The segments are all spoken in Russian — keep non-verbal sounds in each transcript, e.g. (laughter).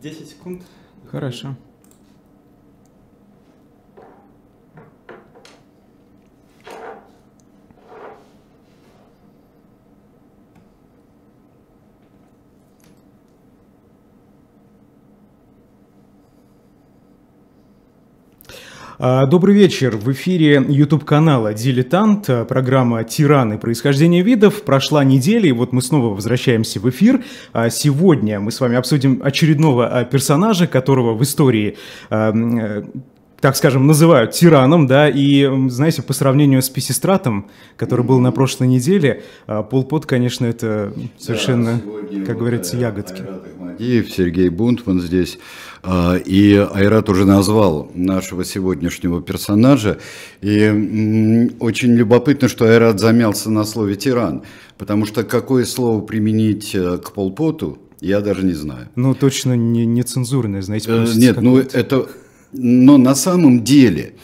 10 секунд. Хорошо. Добрый вечер. В эфире YouTube-канала «Дилетант», а, программа «Тираны. Происхождение видов». Прошла неделя, и вот мы снова возвращаемся в эфир. А, сегодня мы с вами обсудим очередного персонажа, которого в истории э, так скажем, называют тираном, да, и, знаете, по сравнению с Писистратом, который был на прошлой неделе, Пол Пот, конечно, это совершенно, да, как говорится, э, ягодки. Айрат Сергей Бунтман здесь. А, и Айрат уже назвал нашего сегодняшнего персонажа. И очень любопытно, что Айрат замялся на слове «тиран», потому что какое слово применить э, к Полпоту, я даже не знаю. Ну, точно не, не цензурное, знаете. Э, нет, ну это... Но на самом деле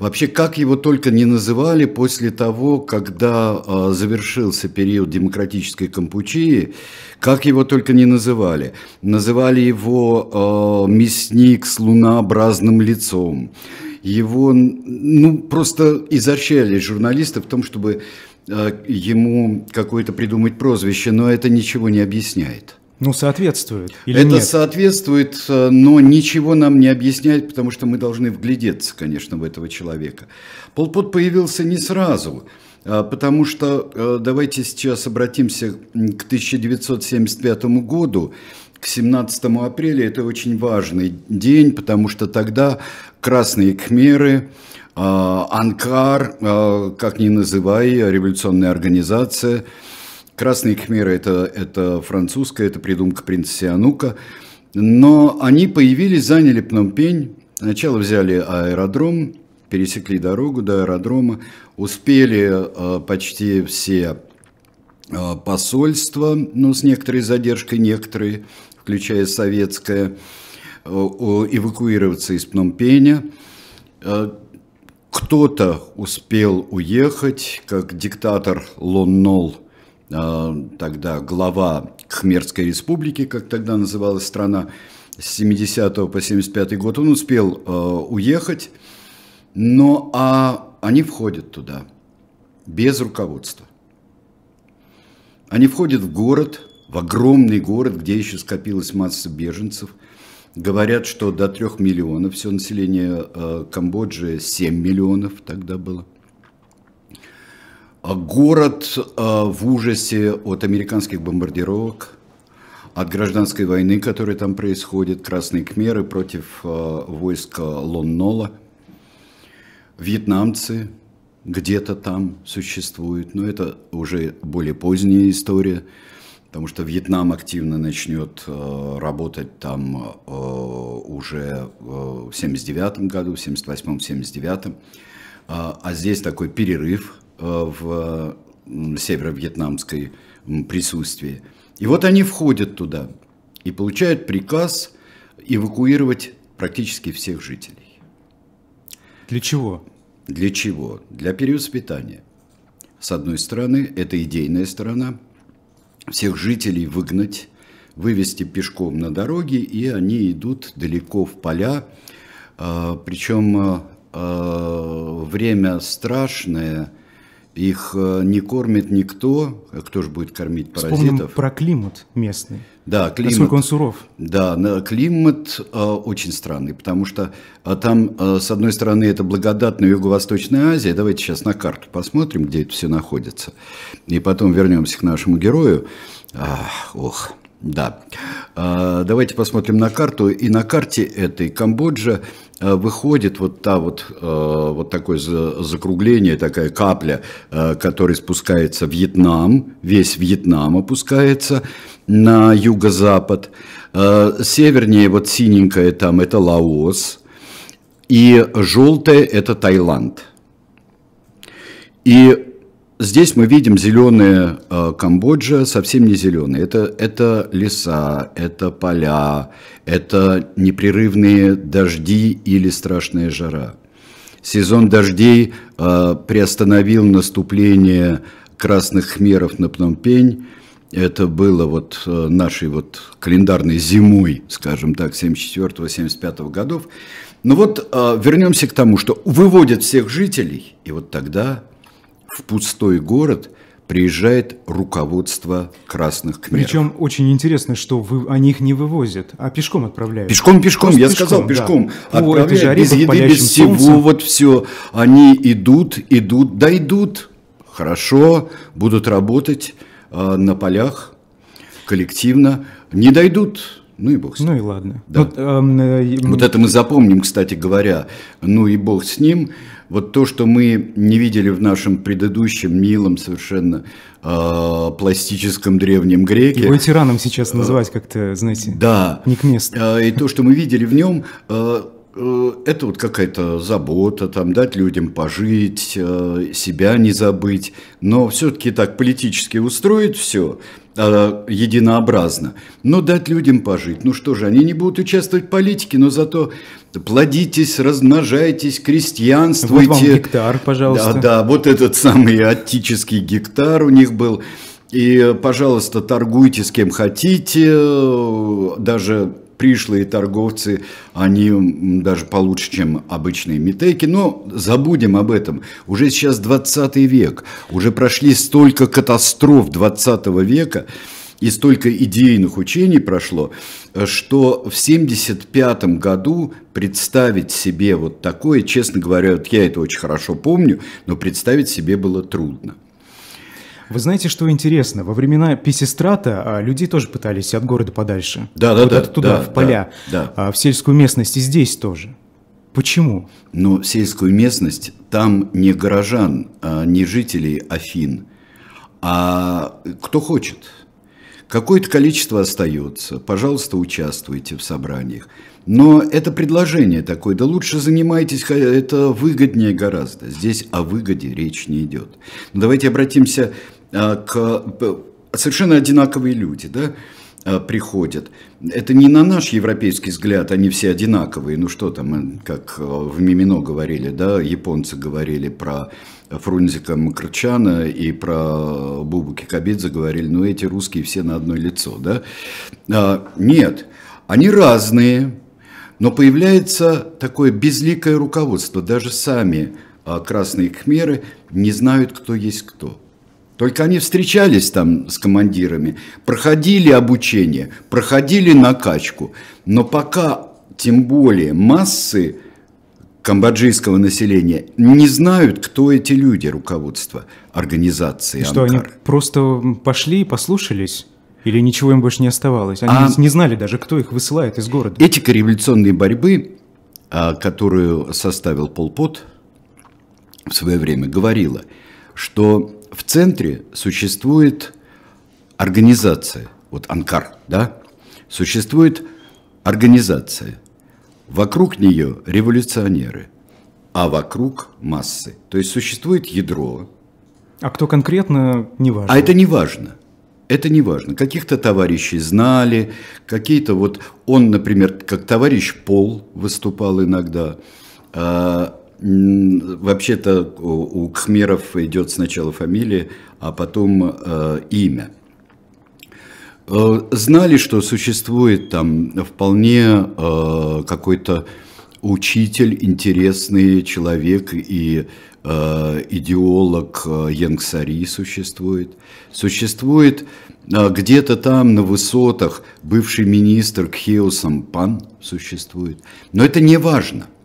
Вообще, как его только не называли после того, когда э, завершился период демократической Кампучии, как его только не называли. Называли его э, мясник с лунообразным лицом. Его, ну, просто изощряли журналисты в том, чтобы э, ему какое-то придумать прозвище, но это ничего не объясняет. Ну, соответствует. Или Это нет? соответствует, э, но ничего нам не объясняет, потому что мы должны вглядеться, конечно, в этого человека. Полпот появился не сразу, а, потому что э, давайте сейчас обратимся к 1975 году, к 17 апреля. Это очень важный день, потому что тогда красные кхмеры, а, Анкар, а, как ни называй, революционная организация – Красные кхмеры это, это французская, это придумка принца Сианука. Но они появились, заняли Пномпень. Сначала взяли аэродром, пересекли дорогу до аэродрома, успели э, почти все э, посольства, ну, с некоторой задержкой, некоторые, включая советское, э, эвакуироваться из Пномпеня. Э, кто-то успел уехать, как диктатор Лон Нол – а, тогда глава Хмерской республики, как тогда называлась страна, с 70 по 75 год, он успел э, уехать, но а они входят туда без руководства. Они входят в город, в огромный город, где еще скопилась масса беженцев. Говорят, что до трех миллионов, все население э, Камбоджи 7 миллионов тогда было – а город а, в ужасе от американских бомбардировок, от гражданской войны, которая там происходит, красные кмеры против а, войск Лоннола. Вьетнамцы где-то там существуют, но это уже более поздняя история, потому что Вьетнам активно начнет работать там уже в 79 году, в 78-79, а здесь такой перерыв – в северо-вьетнамской присутствии. И вот они входят туда и получают приказ эвакуировать практически всех жителей. Для чего? Для чего? Для перевоспитания. С одной стороны, это идейная сторона. Всех жителей выгнать, вывести пешком на дороге, и они идут далеко в поля. А, Причем а, время страшное – их э, не кормит никто. Кто же будет кормить паразитов? Вспомним про климат местный. Да, климат. Насколько он суров. Да, климат э, очень странный, потому что э, там, э, с одной стороны, это благодатная Юго-Восточная Азия. Давайте сейчас на карту посмотрим, где это все находится. И потом вернемся к нашему герою. Ах, ох, да. Э, давайте посмотрим на карту. И на карте этой Камбоджа Э, выходит вот та вот, э, вот такое закругление, такая капля, которая спускается в Вьетнам, весь Вьетнам опускается на юго-запад. Севернее вот синенькое там это Лаос, и желтое это Таиланд. И Здесь мы видим зеленая э, Камбоджа, совсем не зеленая. Это, это леса, это поля, это непрерывные дожди или страшная жара. Сезон дождей э, приостановил наступление красных хмеров на Пномпень, Это было вот э, нашей вот календарной зимой, скажем так, 74-75 годов. Но вот э, вернемся к тому, что выводят всех жителей, и вот тогда в пустой город приезжает руководство красных кхмеров. Причем очень интересно, что вы, они их не вывозят, а пешком отправляют. Пешком, пешком, Просто я пешком, сказал, пешком. Да. Отправляют жаре, без еды, без всего, солнцем. вот все. Они идут, идут, дойдут, хорошо, будут работать Э, на полях коллективно не дойдут, ну и бог с ним. Ну и ладно. Да. Вот, э, вот это мы запомним, кстати говоря. Ну и бог с ним. Вот то, что мы не видели в нашем предыдущем милом совершенно э, пластическом древнем греке. Его тираном сейчас называть как-то, знаете, да. не к месту. Э, и то, что мы видели в нем, Э, это вот какая-то забота, там, дать людям пожить, э, себя не забыть, но все-таки так политически устроить все э, единообразно, но дать людям пожить. Ну что же, они не будут участвовать в политике, но зато плодитесь, размножайтесь, крестьянствуйте. Вот вам гектар, пожалуйста. Да, да, вот этот самый аттический гектар у них был. И, пожалуйста, торгуйте с кем хотите, даже пришлые торговцы, они даже получше, чем обычные метейки. Но забудем об этом. Уже сейчас 20 век, уже прошли столько катастроф 20 века, и столько идейных учений прошло, что в 1975 году представить себе вот такое, честно говоря, вот я это очень хорошо помню, но представить себе было трудно. Вы знаете, что интересно? Во времена Писистрата а, людей тоже пытались от города подальше. Да, да, да. Туда, да, в поля, да, да. в сельскую местность, и здесь тоже. Почему? Ну, сельскую местность, там не горожан, а не жителей Афин, а кто хочет. Какое-то количество остается, пожалуйста, участвуйте в собраниях. Но это предложение такое, да лучше занимайтесь, это выгоднее гораздо. Здесь о выгоде речь не идет. Но давайте обратимся а, к совершенно одинаковые люди, да, а, приходят. Это не на наш европейский взгляд, они все одинаковые. Ну что там, как в Мимино говорили, да, японцы говорили про Фрунзика Макрчана и про Бубу Кикабидзе говорили, ну эти русские все на одно лицо, да. А, нет, они разные, но появляется такое безликое руководство. Даже сами красные кхмеры не знают, кто есть кто. Только они встречались там с командирами, проходили обучение, проходили накачку. Но пока, тем более, массы камбоджийского населения не знают, кто эти люди, руководство организации. что, Анкар. они просто пошли и послушались? Или ничего им больше не оставалось? Они а не знали даже, кто их высылает из города. Этика революционной борьбы, а, которую составил Полпот в свое время, говорила, что в центре существует организация, вот Анкар, да, существует организация. Вокруг нее революционеры, а вокруг массы. То есть существует ядро. А кто конкретно, не важно. А это не важно. Это не важно. Каких-то товарищей знали, какие-то вот... Он, например, как товарищ Пол выступал иногда. Вообще-то у кхмеров идет сначала фамилия, а потом э, имя. Э, знали, что существует там вполне э, какой-то учитель, интересный человек и э, идеолог э, Янгсари существует. Существует э, где-то там на высотах бывший министр Кхеосам Пан существует. Но это не важно –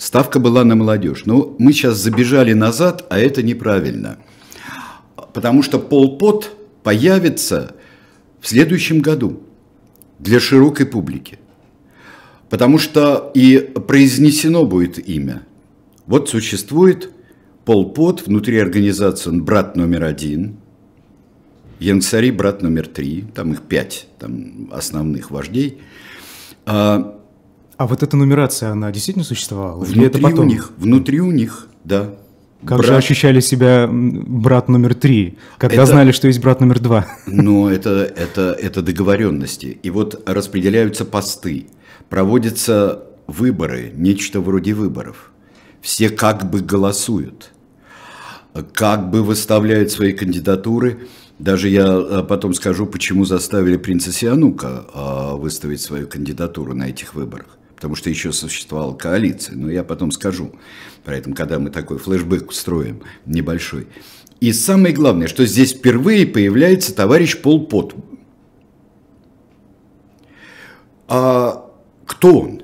ставка была на молодежь. Но ну, мы сейчас забежали назад, а это неправильно. Потому что Полпот появится в следующем году для широкой публики. Потому что и произнесено будет имя. Вот существует Полпот, внутри организации он брат номер один, Янгсари брат номер три, там их пять там основных вождей. А вот эта нумерация, она действительно существовала? Внутри это потом? у них, внутри у них, да. Как брат... же ощущали себя брат номер три, когда это... знали, что есть брат номер два? Ну, это, это, это договоренности. И вот распределяются посты, проводятся выборы, нечто вроде выборов. Все как бы голосуют, как бы выставляют свои кандидатуры, Даже я а, потом скажу, почему заставили принца Сианука а, выставить свою кандидатуру на этих выборах. Потому что еще существовала коалиция. Но я потом скажу про это, когда мы такой флешбэк устроим небольшой. И самое главное, что здесь впервые появляется товарищ Пол Пот. А кто он?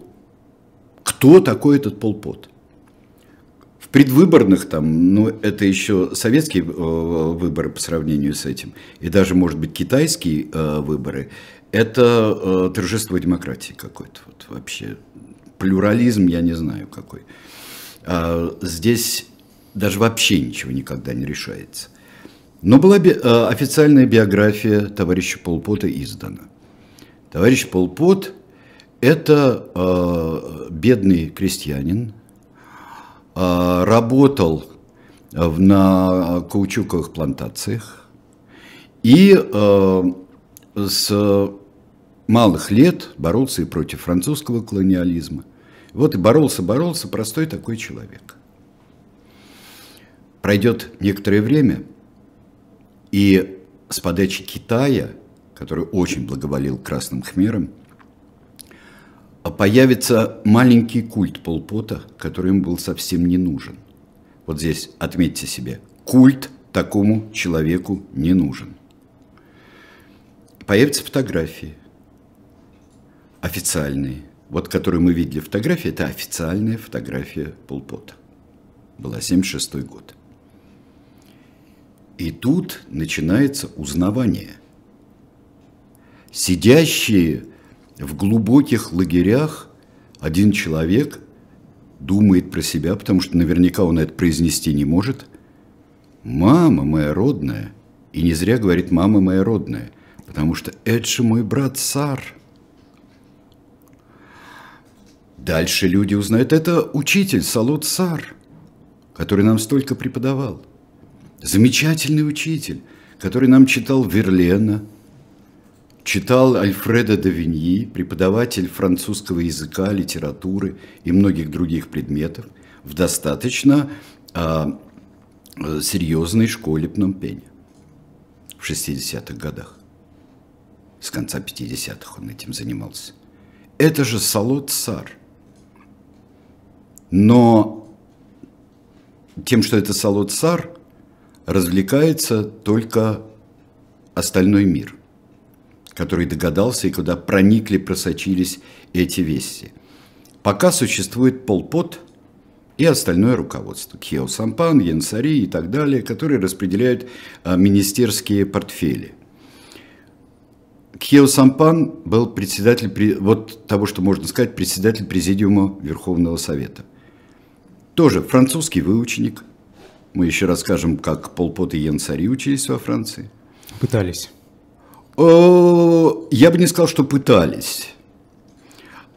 Кто такой этот Пол Пот? В предвыборных там, ну это еще советские э, выборы по сравнению с этим, и даже, может быть, китайские э, выборы, это э, торжество демократии какой-то вот вообще. Плюрализм, я не знаю какой. А здесь даже вообще ничего никогда не решается. Но была би- э, официальная биография товарища Полпота издана. Товарищ Полпот – это э, бедный крестьянин, э, работал на каучуковых плантациях и э, с малых лет боролся и против французского колониализма. Вот и боролся, боролся простой такой человек. Пройдет некоторое время, и с подачи Китая, который очень благоволил красным хмерам, появится маленький культ Полпота, который ему был совсем не нужен. Вот здесь отметьте себе, культ такому человеку не нужен. Появятся фотографии, официальные. Вот, которые мы видели фотографии, это официальная фотография Полпота. Была 76 год. И тут начинается узнавание. Сидящие в глубоких лагерях один человек думает про себя, потому что наверняка он это произнести не может. «Мама моя родная». И не зря говорит «мама моя родная», потому что это же мой брат Сар. Дальше люди узнают, это учитель Салут Сар, который нам столько преподавал – замечательный учитель, который нам читал Верлена, читал Альфреда де Виньи, преподаватель французского языка, литературы и многих других предметов в достаточно а, серьезной школе Пномпеня в 60-х годах. С конца 50-х он этим занимался. Это же Салот Сар. Но тем, что это Салот Сар, развлекается только остальной мир, который догадался и куда проникли, просочились эти вести. Пока существует Полпот и остальное руководство, Кио Сампан, Янсари и так далее, которые распределяют а, министерские портфели. Кио Сампан был председатель, вот того, что можно сказать, председатель президиума Верховного Совета. Тоже французский выученик – мы еще расскажем, как Полпот и Янсари учились во Франции. Пытались. Я бы не сказал, что пытались.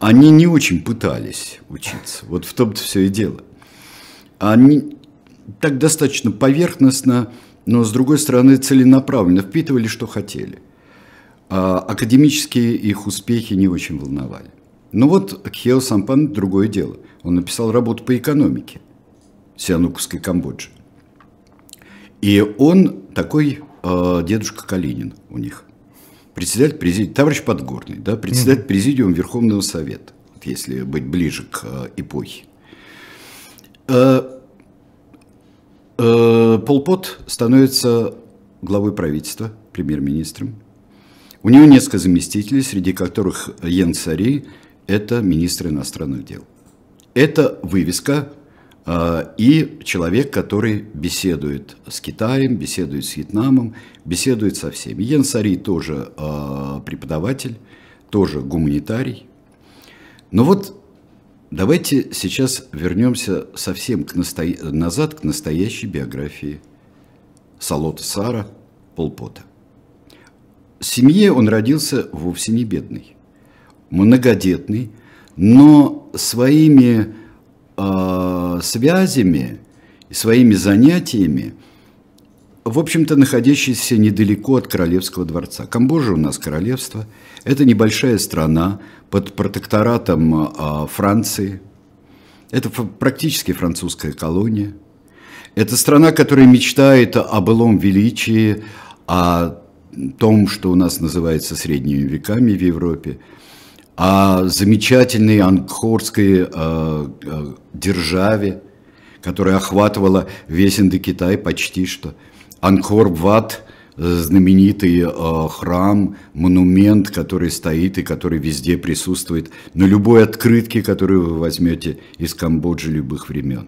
Они не очень пытались учиться. Вот в том-то все и дело. Они так достаточно поверхностно, но с другой стороны целенаправленно впитывали, что хотели. А академические их успехи не очень волновали. Но вот Кхео Сампан – другое дело. Он написал работу по экономике Сиануковской Камбоджи. И он такой э, дедушка Калинин у них. Председатель президиума, товарищ Подгорный, да, председатель президиума Верховного Совета, если быть ближе к э, эпохе. Э, э, Полпот становится главой правительства, премьер-министром. У него несколько заместителей, среди которых Йен Сари – это министр иностранных дел. Это вывеска а, и человек, который беседует с Китаем, беседует с Вьетнамом, беседует со всеми. Йен Сари тоже а, преподаватель, тоже гуманитарий. Но вот давайте сейчас вернемся совсем к насто... назад к настоящей биографии Салота Сара Полпота. Семье он родился вовсе не бедный, многодетный, но своими э, связями своими занятиями, в общем-то, находящийся недалеко от Королевского дворца. Камбоджа у нас королевство. Это небольшая страна под протекторатом э, Франции. Это практически французская колония. Это страна, которая мечтает о былом величии, о том, что у нас называется средними веками в Европе, о замечательной ангкорской э, э, державе, которая охватывала весь Индокитай почти что. Ангкор-Ват – знаменитый э, храм, монумент, который стоит и который везде присутствует на любой открытке, которую вы возьмете из Камбоджи любых времен.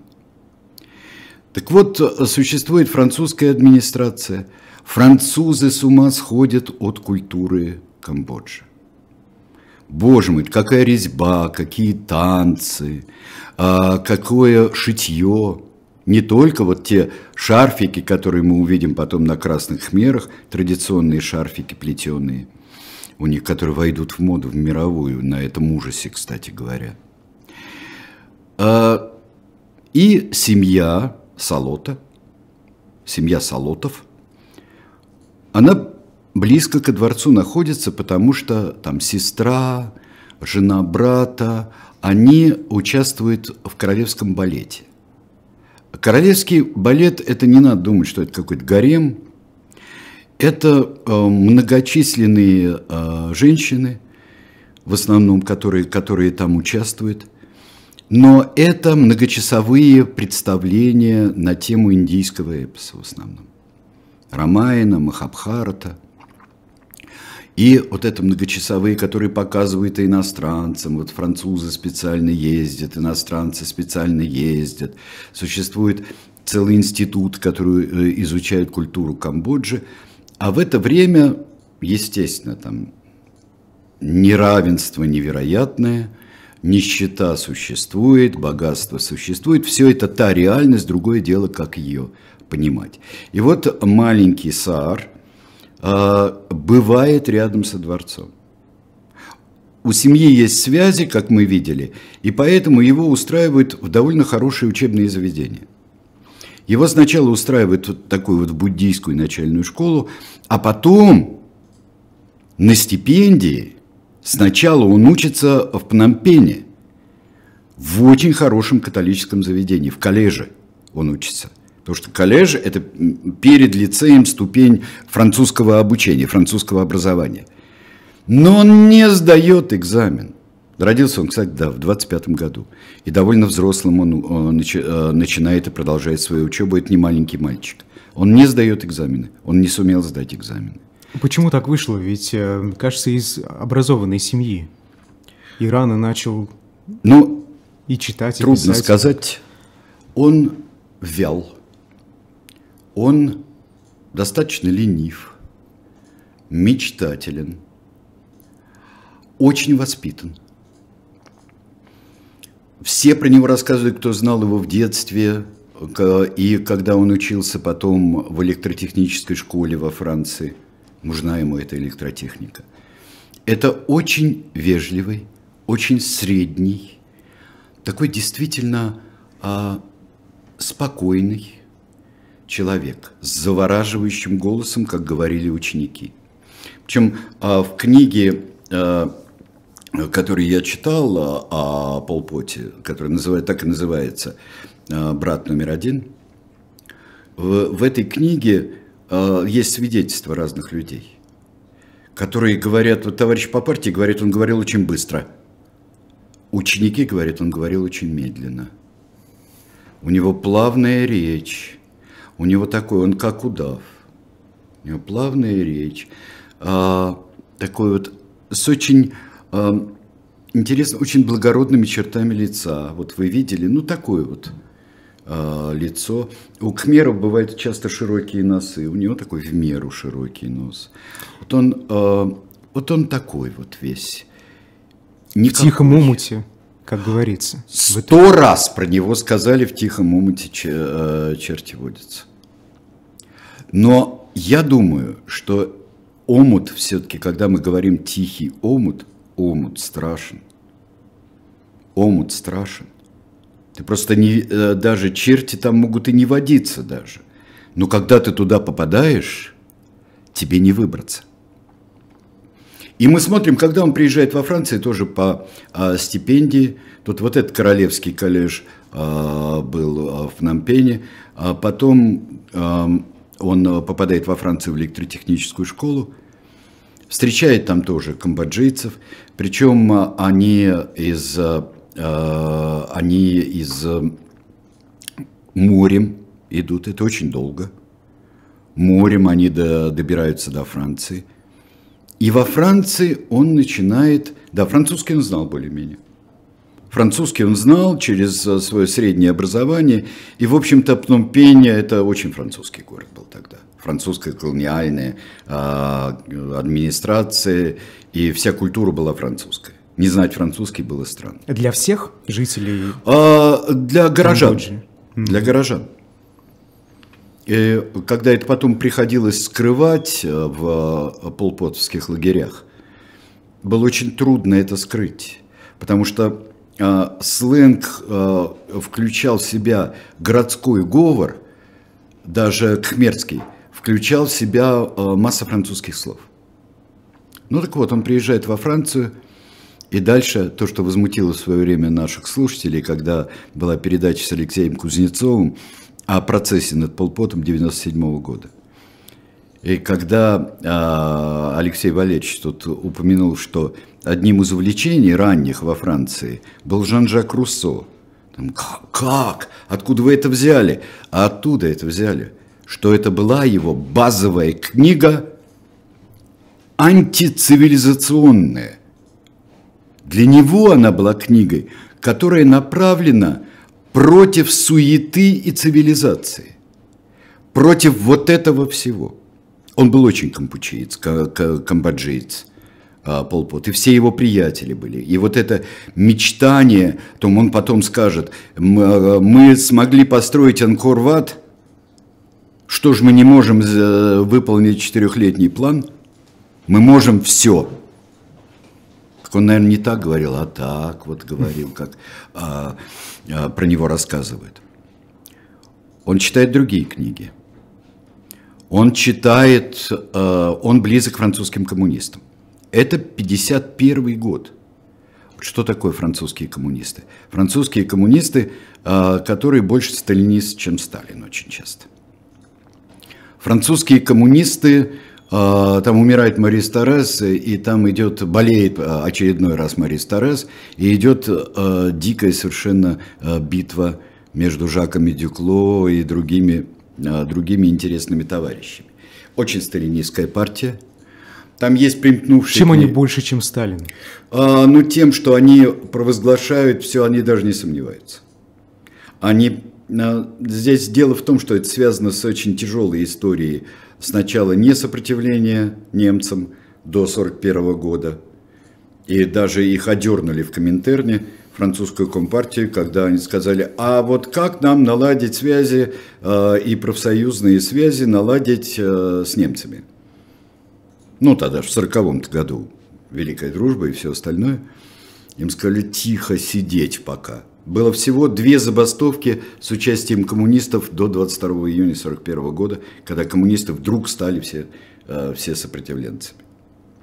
Так вот, существует французская администрация. Французы с ума сходят от культуры Камбоджи. Боже мой, какая резьба, какие танцы, а, какое шитье. Не только вот те шарфики, которые мы увидим потом на красных хмерах, традиционные шарфики плетеные, у них, которые войдут в моду, в мировую, на этом ужасе, кстати говоря. А, и семья Салота, семья Салотов, она близко ко дворцу находится, потому что там сестра, жена брата, они участвуют в королевском балете. Королевский балет – это не надо думать, что это какой-то гарем. Это э, многочисленные э, женщины, в основном, которые, которые там участвуют. Но это многочасовые представления на тему индийского эпоса в основном. Рамайна, Махабхарата – и вот это многочасовые, которые показывают иностранцам, вот французы специально ездят, иностранцы специально ездят. Существует целый институт, который э, изучает культуру Камбоджи. А в это время, естественно, там неравенство невероятное, нищета существует, богатство существует. Все это та реальность, другое дело, как ее понимать. И вот маленький Саар – а, бывает рядом со дворцом. У семьи есть связи, как мы видели, и поэтому его устраивают в довольно хорошие учебные заведения. Его сначала устраивают вот такую вот буддийскую начальную школу, а потом на стипендии сначала он учится в Пномпене, в очень хорошем католическом заведении, в коллеже он учится – Потому что коллеж – это перед лицеем ступень французского обучения, французского образования. Но он не сдает экзамен. Родился он, кстати, да, в 25 году. И довольно взрослым он, он начи, э, начинает и продолжает свою учебу. Это не маленький мальчик. Он не сдает экзамены. Он не сумел сдать экзамены. Почему так вышло? Ведь, э, кажется, из образованной семьи. И рано начал ну, и читать, и Трудно писать. сказать. Он вял он достаточно ленив, мечтателен, очень воспитан. Все про него рассказывают, кто знал его в детстве, и когда он учился потом в электротехнической школе во Франции. Нужна ему эта электротехника. Это очень вежливый, очень средний, такой действительно а, спокойный, человек с завораживающим голосом, как говорили ученики. Причем а, в книге, а, которую я читал а, о Полпоте, которая называет, так и называется «Брат номер один», в, этой книге есть свидетельства разных людей, которые говорят, вот товарищ по партии говорит, он говорил очень быстро. Ученики говорят, он говорил очень медленно. У него плавная речь, у него такой, он как удав. У него плавная речь. А, такой вот с очень а, интересно, очень благородными чертами лица. Вот вы видели, ну такое вот а, лицо. У кхмеров бывают часто широкие носы, у него такой в меру широкий нос. Вот он, а, вот он такой вот весь. Никакой. В тихом умуте как говорится. Сто раз про него сказали в тихом умуте э, черти водятся. Но я думаю, что омут все-таки, когда мы говорим тихий омут, омут страшен. Омут страшен. Ты просто не, э, даже черти там могут и не водиться даже. Но когда ты туда попадаешь, тебе не выбраться. И мы смотрим, когда он приезжает во Францию, тоже по а, стипендии. Тут вот этот королевский коллеж а, был а, в Нампене. А потом он попадает во Францию в электротехническую школу, встречает там тоже камбоджийцев, причем они из, они из морем идут, это очень долго. Морем они до, добираются до Франции. И во Франции он начинает, да, французский он знал более-менее. Французский он знал через э, свое среднее образование. И, в общем-то, Пномпень – это очень французский город был тогда. Французская колониальная а, администрация, и вся культура была французская. Не знать французский было странно. Для всех жителей? А, для горожан. Камбоджи. Для горожан. И когда это потом приходилось скрывать э, в э, полпотовских лагерях, было очень трудно это скрыть, потому что сленг э, включал в себя городской говор, даже кхмерский, включал в себя э, масса французских слов. Ну так вот, он приезжает во Францию, и дальше то, что возмутило в свое время наших слушателей, когда была передача с Алексеем Кузнецовым, о процессе над Полпотом 97 года. И когда э, Алексей Валерьевич тут упомянул, что одним из увлечений ранних во Франции был Жан-Жак Руссо. Там, как? Откуда вы это взяли? А оттуда это взяли, что это была его базовая книга антицивилизационная. Для него она была книгой, которая направлена против суеты и цивилизации, против вот этого всего. Он был очень кампучиец, камбоджиец, а, Полпот, и все его приятели были. И вот это мечтание, то он потом скажет, мы смогли построить Анкорват, что же мы не можем выполнить четырехлетний план? Мы можем все. Так он, наверное, не так говорил, а так вот говорил, (laughs) как а, а, про него рассказывают. Он читает другие книги. Он читает, а, он близок к французским коммунистам. Это 51 год. Что такое французские коммунисты? Французские коммунисты, а, которые больше сталинисты, чем Сталин очень часто. Французские коммунисты а, там умирает Марис Торрес, и там идет, болеет очередной раз Марис Торрес, и идет дикая совершенно битва между Жаком Дюкло и другими, другими интересными товарищами. Очень сталинистская партия. Там есть примкнувшие... Чем они больше, чем Сталин? А, ну, тем, что они провозглашают все, они даже не сомневаются. Они... Здесь дело в том, что это связано с очень тяжелой историей сначала не сопротивление немцам до 1941 года, и даже их одернули в Коминтерне, французскую компартию, когда они сказали, а вот как нам наладить связи э, и профсоюзные связи наладить э, с немцами? Ну, тогда в 1940 году Великая Дружба и все остальное. Им сказали тихо сидеть пока – было всего две забастовки с участием коммунистов до 22 июня 1941 года, когда коммунисты вдруг стали все, э, все сопротивленцами.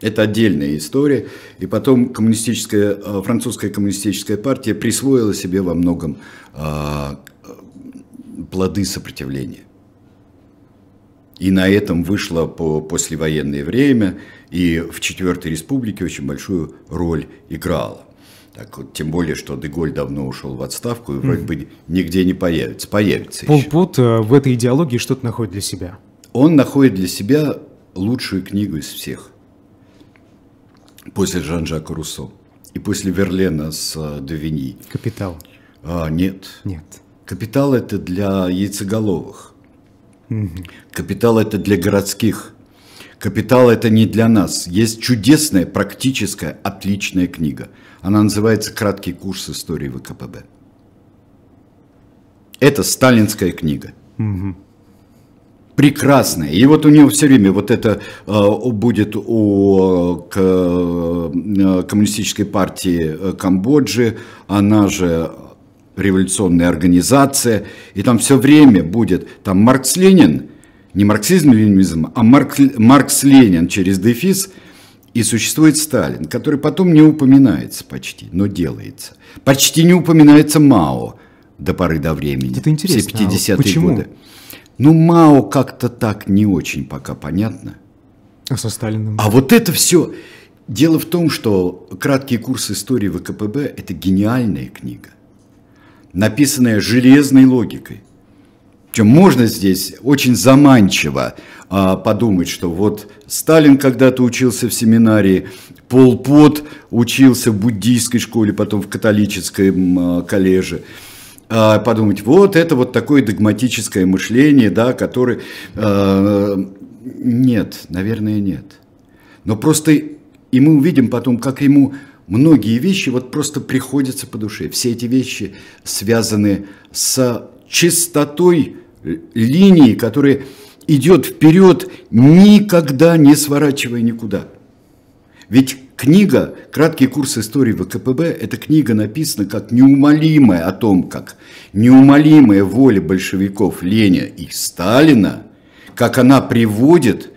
Это отдельная история. И потом коммунистическая, э, французская коммунистическая партия присвоила себе во многом э, плоды сопротивления. И на этом вышло по послевоенное время, и в Четвертой Республике очень большую роль играла. Так вот, тем более, что Деголь давно ушел в отставку и вроде бы нигде не появится. Появится Пол еще. Пот э, в этой идеологии что-то находит для себя. Он находит для себя лучшую книгу из всех. После Жан-Жака Руссо. И после Верлена с э, Девини. «Капитал». А, нет. Нет. «Капитал» – это для яйцеголовых. Угу. «Капитал» – это для городских. «Капитал» – это не для нас. Есть чудесная, практическая, отличная книга – она называется «Краткий курс истории ВКПБ». Это сталинская книга. Угу. Прекрасная. И вот у него все время вот это э, будет у э, коммунистической партии э, Камбоджи, она же революционная организация, и там все время будет там Маркс-Ленин, не марксизм-ленинизм, а Маркс-Ленин через дефис – и существует Сталин, который потом не упоминается почти, но делается. Почти не упоминается Мао до поры до времени. Это интересно. Все 50-е а годы. Ну, Мао как-то так не очень пока понятно. А со Сталиным? А вот это все... Дело в том, что краткий курс истории ВКПБ – это гениальная книга, написанная железной логикой. Причем можно здесь очень заманчиво а, подумать, что вот Сталин когда-то учился в семинарии, Пол Пот учился в буддийской школе, потом в католическом а, коллеже. А, подумать, вот это вот такое догматическое мышление, да, которое... А, нет, наверное, нет. Но просто и мы увидим потом, как ему многие вещи вот просто приходятся по душе. Все эти вещи связаны с чистотой линии, которая идет вперед, никогда не сворачивая никуда. Ведь книга «Краткий курс истории ВКПБ» – это книга написана как неумолимая о том, как неумолимая воля большевиков Леня и Сталина, как она приводит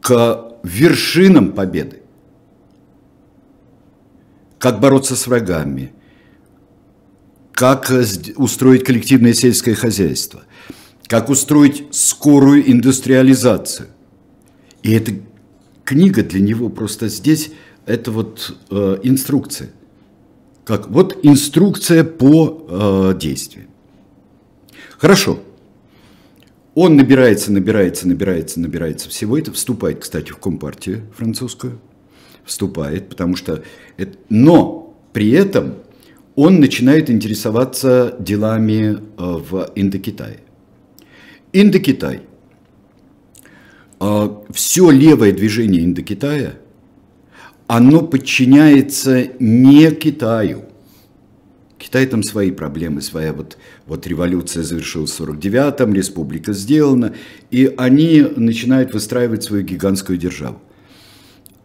к вершинам победы как бороться с врагами, как устроить коллективное сельское хозяйство, как устроить скорую индустриализацию. И эта книга для него просто здесь, это вот э, инструкция. Как, вот инструкция по э, действию. Хорошо. Он набирается, набирается, набирается, набирается всего это, вступает, кстати, в Компартию французскую – вступает, потому что... Это... Но при этом он начинает интересоваться делами э, в Индокитае. Индокитай. Э, Все левое движение Индокитая, оно подчиняется не Китаю. Китай там свои проблемы, своя вот, вот революция завершилась в 49-м, республика сделана, и они начинают выстраивать свою гигантскую державу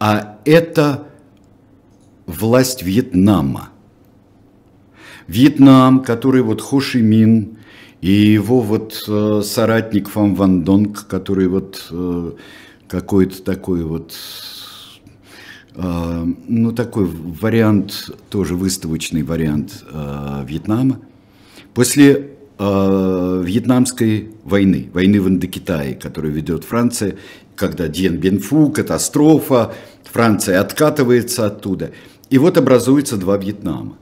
а это власть Вьетнама. Вьетнам, который вот Хо Ши Мин и его вот э, соратник Фам Ван Донг, который вот э, какой-то такой вот, ну такой вариант, тоже выставочный вариант э, Вьетнама. После э, Вьетнамской войны, войны в Индокитае, которую ведет Франция, когда Дien Бенфу, катастрофа, Франция откатывается оттуда. И вот образуется два Вьетнама.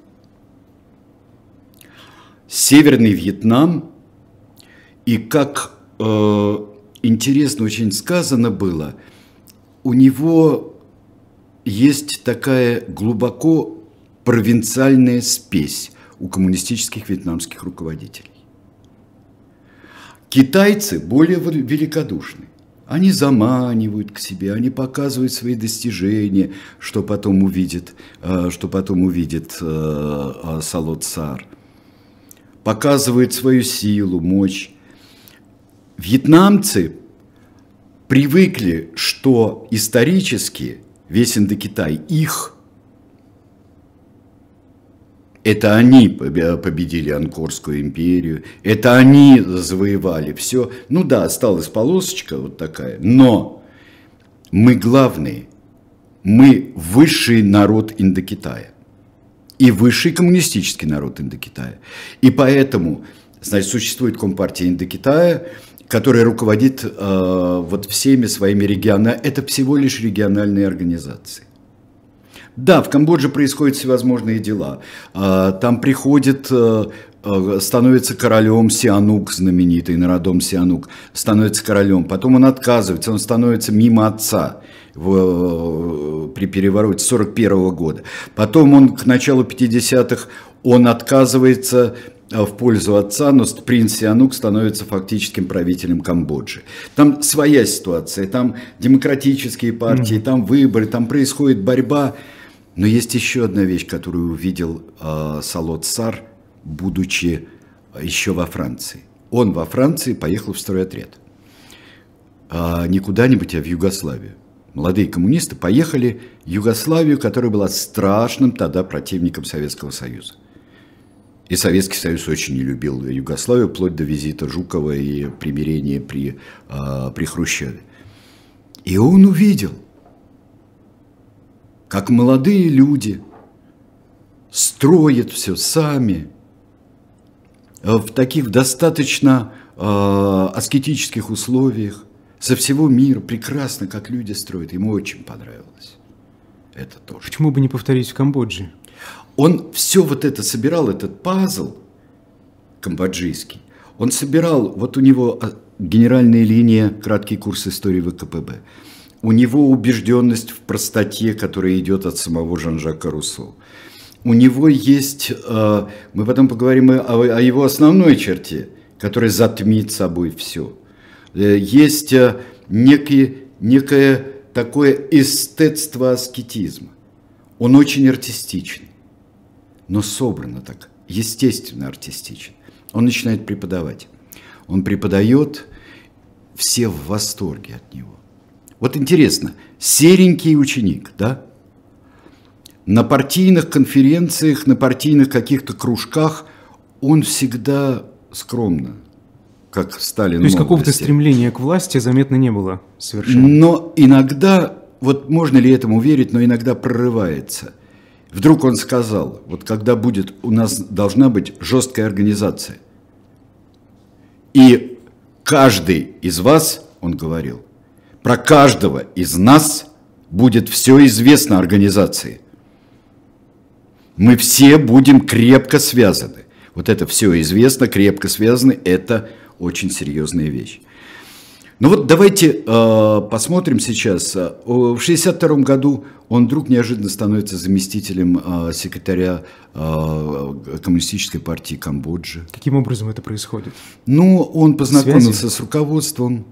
Северный Вьетнам, и как э, интересно очень сказано было, у него есть такая глубоко провинциальная спесь у коммунистических вьетнамских руководителей. Китайцы более великодушны. Они заманивают к себе, они показывают свои достижения, что потом увидит, э, что потом увидит э, э, Салот Цар. Показывают свою силу, мощь. Вьетнамцы привыкли, что исторически весь Индокитай их – это они победили Анкорскую империю, это они завоевали все. Ну да, осталась полосочка вот такая, но мы главные, мы высший народ Индокитая и высший коммунистический народ Индокитая. И поэтому, значит, существует Компартия Индокитая, которая руководит э, вот всеми своими регионами. Это всего лишь региональные организации. Да, в Камбодже происходят всевозможные дела. А, там приходит э, э, становится королем Сианук, знаменитый народом Сианук, становится королем. Потом он отказывается, он становится мимо отца в, э, при перевороте 41 года. Потом он к началу 50-х он отказывается в пользу отца, но принц Сианук становится фактическим правителем Камбоджи. Там своя ситуация, там демократические партии, mm-hmm. там выборы, там происходит борьба. Но есть еще одна вещь, которую увидел э, Салот Сар, будучи еще во Франции. Он во Франции поехал в стройотряд. А, не куда-нибудь, а в Югославию. Молодые коммунисты поехали в Югославию, которая была страшным тогда противником Советского Союза. И Советский Союз очень не любил Югославию, вплоть до визита Жукова и примирения при, э, при Хрущеве. И он увидел – как молодые люди строят все сами в таких достаточно э, аскетических условиях, со всего мира, прекрасно, как люди строят. Ему очень понравилось. Это тоже. Почему бы не повторить в Камбодже? Он все вот это собирал, этот пазл камбоджийский. Он собирал, вот у него а, генеральная линия, краткий курс истории ВКПБ. У него убежденность в простоте, которая идет от самого Жан-Жака Руссо. У него есть, э, мы потом поговорим о его основной черте, которая затмит собой все. Э, есть э, некий, некое такое эстетство аскетизма. Он очень артистичный, но собрано так, естественно артистичен. Он начинает преподавать. Он преподает, все в восторге от него. Вот интересно, серенький ученик, да? На партийных конференциях, на партийных каких-то кружках он всегда скромно, как Сталин. То есть какого-то стремления к власти заметно не было совершенно. Но иногда, вот можно ли этому верить, но иногда прорывается. Вдруг он сказал, вот когда будет, у нас должна быть жесткая организация. И каждый из вас, он говорил, про каждого из нас будет все известно организации. Мы все будем крепко связаны. Вот это все известно, крепко связаны, это очень серьезная вещь. Ну вот давайте э, посмотрим сейчас. Э, в 1962 году он вдруг неожиданно становится заместителем э, секретаря э, Коммунистической партии Камбоджи. Каким образом это происходит? Ну, он познакомился Связи? с руководством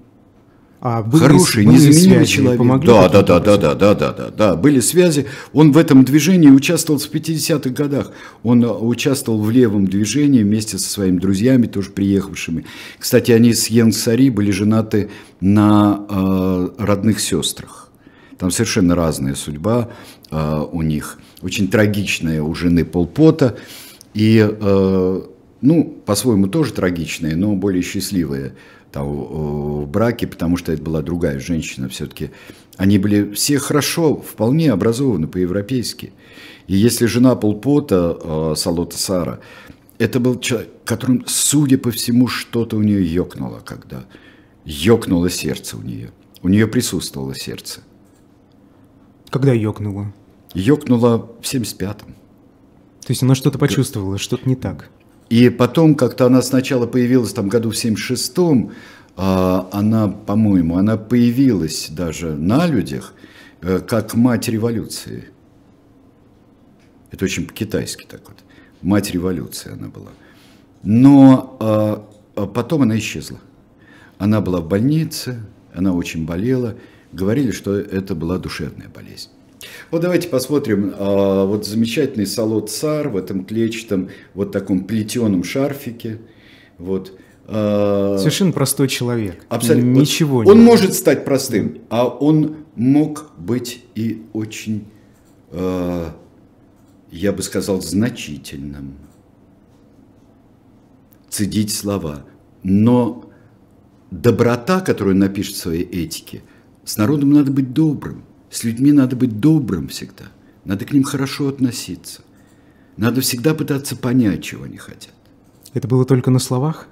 а были, Хороший, были незаменимый связи, человек. Помогли да, да, да, да, да, да, да, да, да, были связи. Он в этом движении участвовал в 50-х годах. Он э, участвовал в левом движении вместе со своими друзьями, тоже приехавшими. Кстати, они с Йен Сари были женаты на э, родных сестрах. Там совершенно разная судьба э, у них. Очень трагичная у жены Полпота. И, э, ну, по-своему тоже трагичная, но более счастливая там, в браке, потому что это была другая женщина все-таки. Они были все хорошо, вполне образованы по-европейски. И если жена Полпота, э, Салота Сара, это был человек, которым, судя по всему, что-то у нее ёкнуло, когда ёкнуло сердце у нее. У нее присутствовало сердце. Когда ёкнуло? Ёкнуло в 75-м. То есть она что-то почувствовала, что-то не так. И потом как-то она сначала появилась там году в 76-м, а, она, по-моему, она появилась даже на людях э, как мать революции. Это очень по-китайски так вот. Мать революции она была. Но а, а потом она исчезла. Она была в больнице, она очень болела. Говорили, что это была душевная болезнь. Вот давайте посмотрим, а, вот замечательный салот цар в этом клетчатом, вот таком плетеном шарфике, вот. А, Совершенно простой человек. Абсолютно. Ничего вот, не Он может стать простым, а он мог быть и очень, а, я бы сказал, значительным. Цедить слова. Но доброта, которую он напишет в своей этике, с народом надо быть добрым. С людьми надо быть добрым всегда. Надо к ним хорошо относиться. Надо всегда пытаться понять, чего они хотят. Это было только на словах?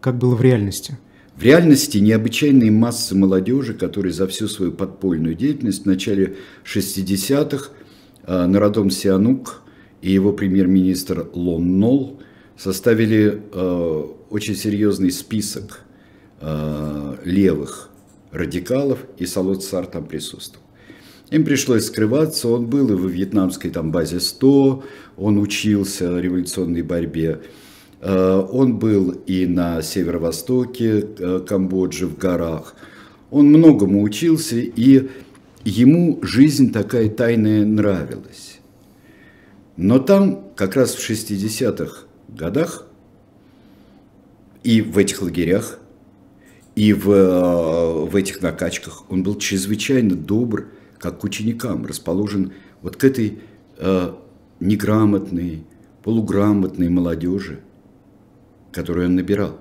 Как было в реальности? В реальности необычайные массы молодежи, которые за всю свою подпольную деятельность в начале 60-х э, Народом Сианук и его премьер-министр Лон Нол составили э, очень серьезный список э, левых радикалов, и Салот Сар там присутствовал. Им пришлось скрываться, он был и в вьетнамской там базе 100, он учился революционной борьбе. Э, он был и на северо-востоке э, Камбоджи, в горах. Он многому учился, и ему жизнь такая тайная нравилась. Но там, как раз в 60-х годах, и в этих лагерях, и в, э, в этих накачках он был чрезвычайно добр, как к ученикам, расположен вот к этой э, неграмотной, полуграмотной молодежи, которую он набирал.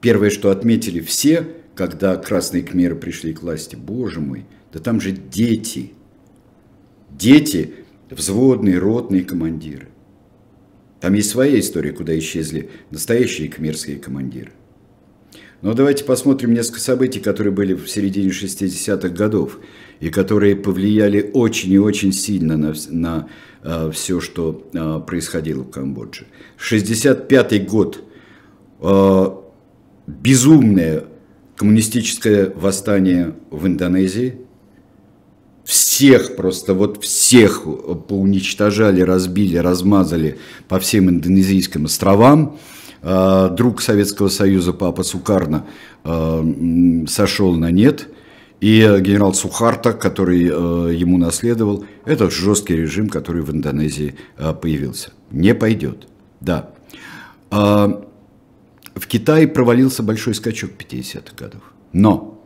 Первое, что отметили все, когда красные кмеры пришли к власти, боже мой, да там же дети, дети, взводные, ротные командиры. Там есть своя история, куда исчезли настоящие кмерские командиры. Но давайте посмотрим несколько событий, которые были в середине 60-х годов и которые повлияли очень и очень сильно на, на э, все, что э, происходило в Камбодже. 65 год. Э, безумное коммунистическое восстание в Индонезии. Всех просто, вот всех поуничтожали, разбили, размазали по всем индонезийским островам. А, друг Советского Союза, папа Сукарна, а, сошел на нет. И генерал Сухарта, который а, ему наследовал, это жесткий режим, который в Индонезии появился. Не пойдет, да. В Китае провалился большой скачок 50-х годов. Но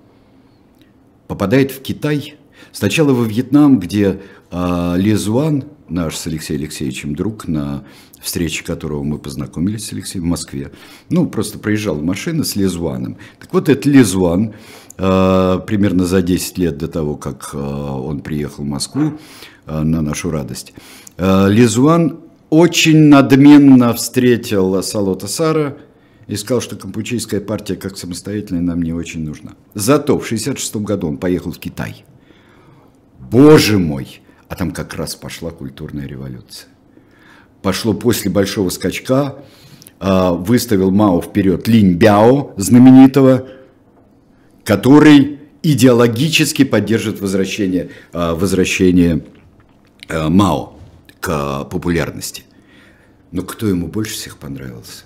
попадает в Китай, сначала во Вьетнам, где Ли Зуан, наш с Алексеем Алексеевичем друг, на встрече которого мы познакомились с Алексеем в Москве. Ну, просто проезжала машина с Лезуаном. Так вот, этот Лезуан э, примерно за 10 лет до того, как э, он приехал в Москву э, на нашу радость, э, Лезуан очень надменно встретил Салота Сара и сказал, что Кампучийская партия как самостоятельная нам не очень нужна. Зато в 1966 году он поехал в Китай. Боже мой! А там как раз пошла культурная революция пошло после большого скачка, выставил Мао вперед Линь Бяо, знаменитого, который идеологически поддерживает возвращение, а, возвращение а, Мао к популярности. Но кто ему больше всех понравился?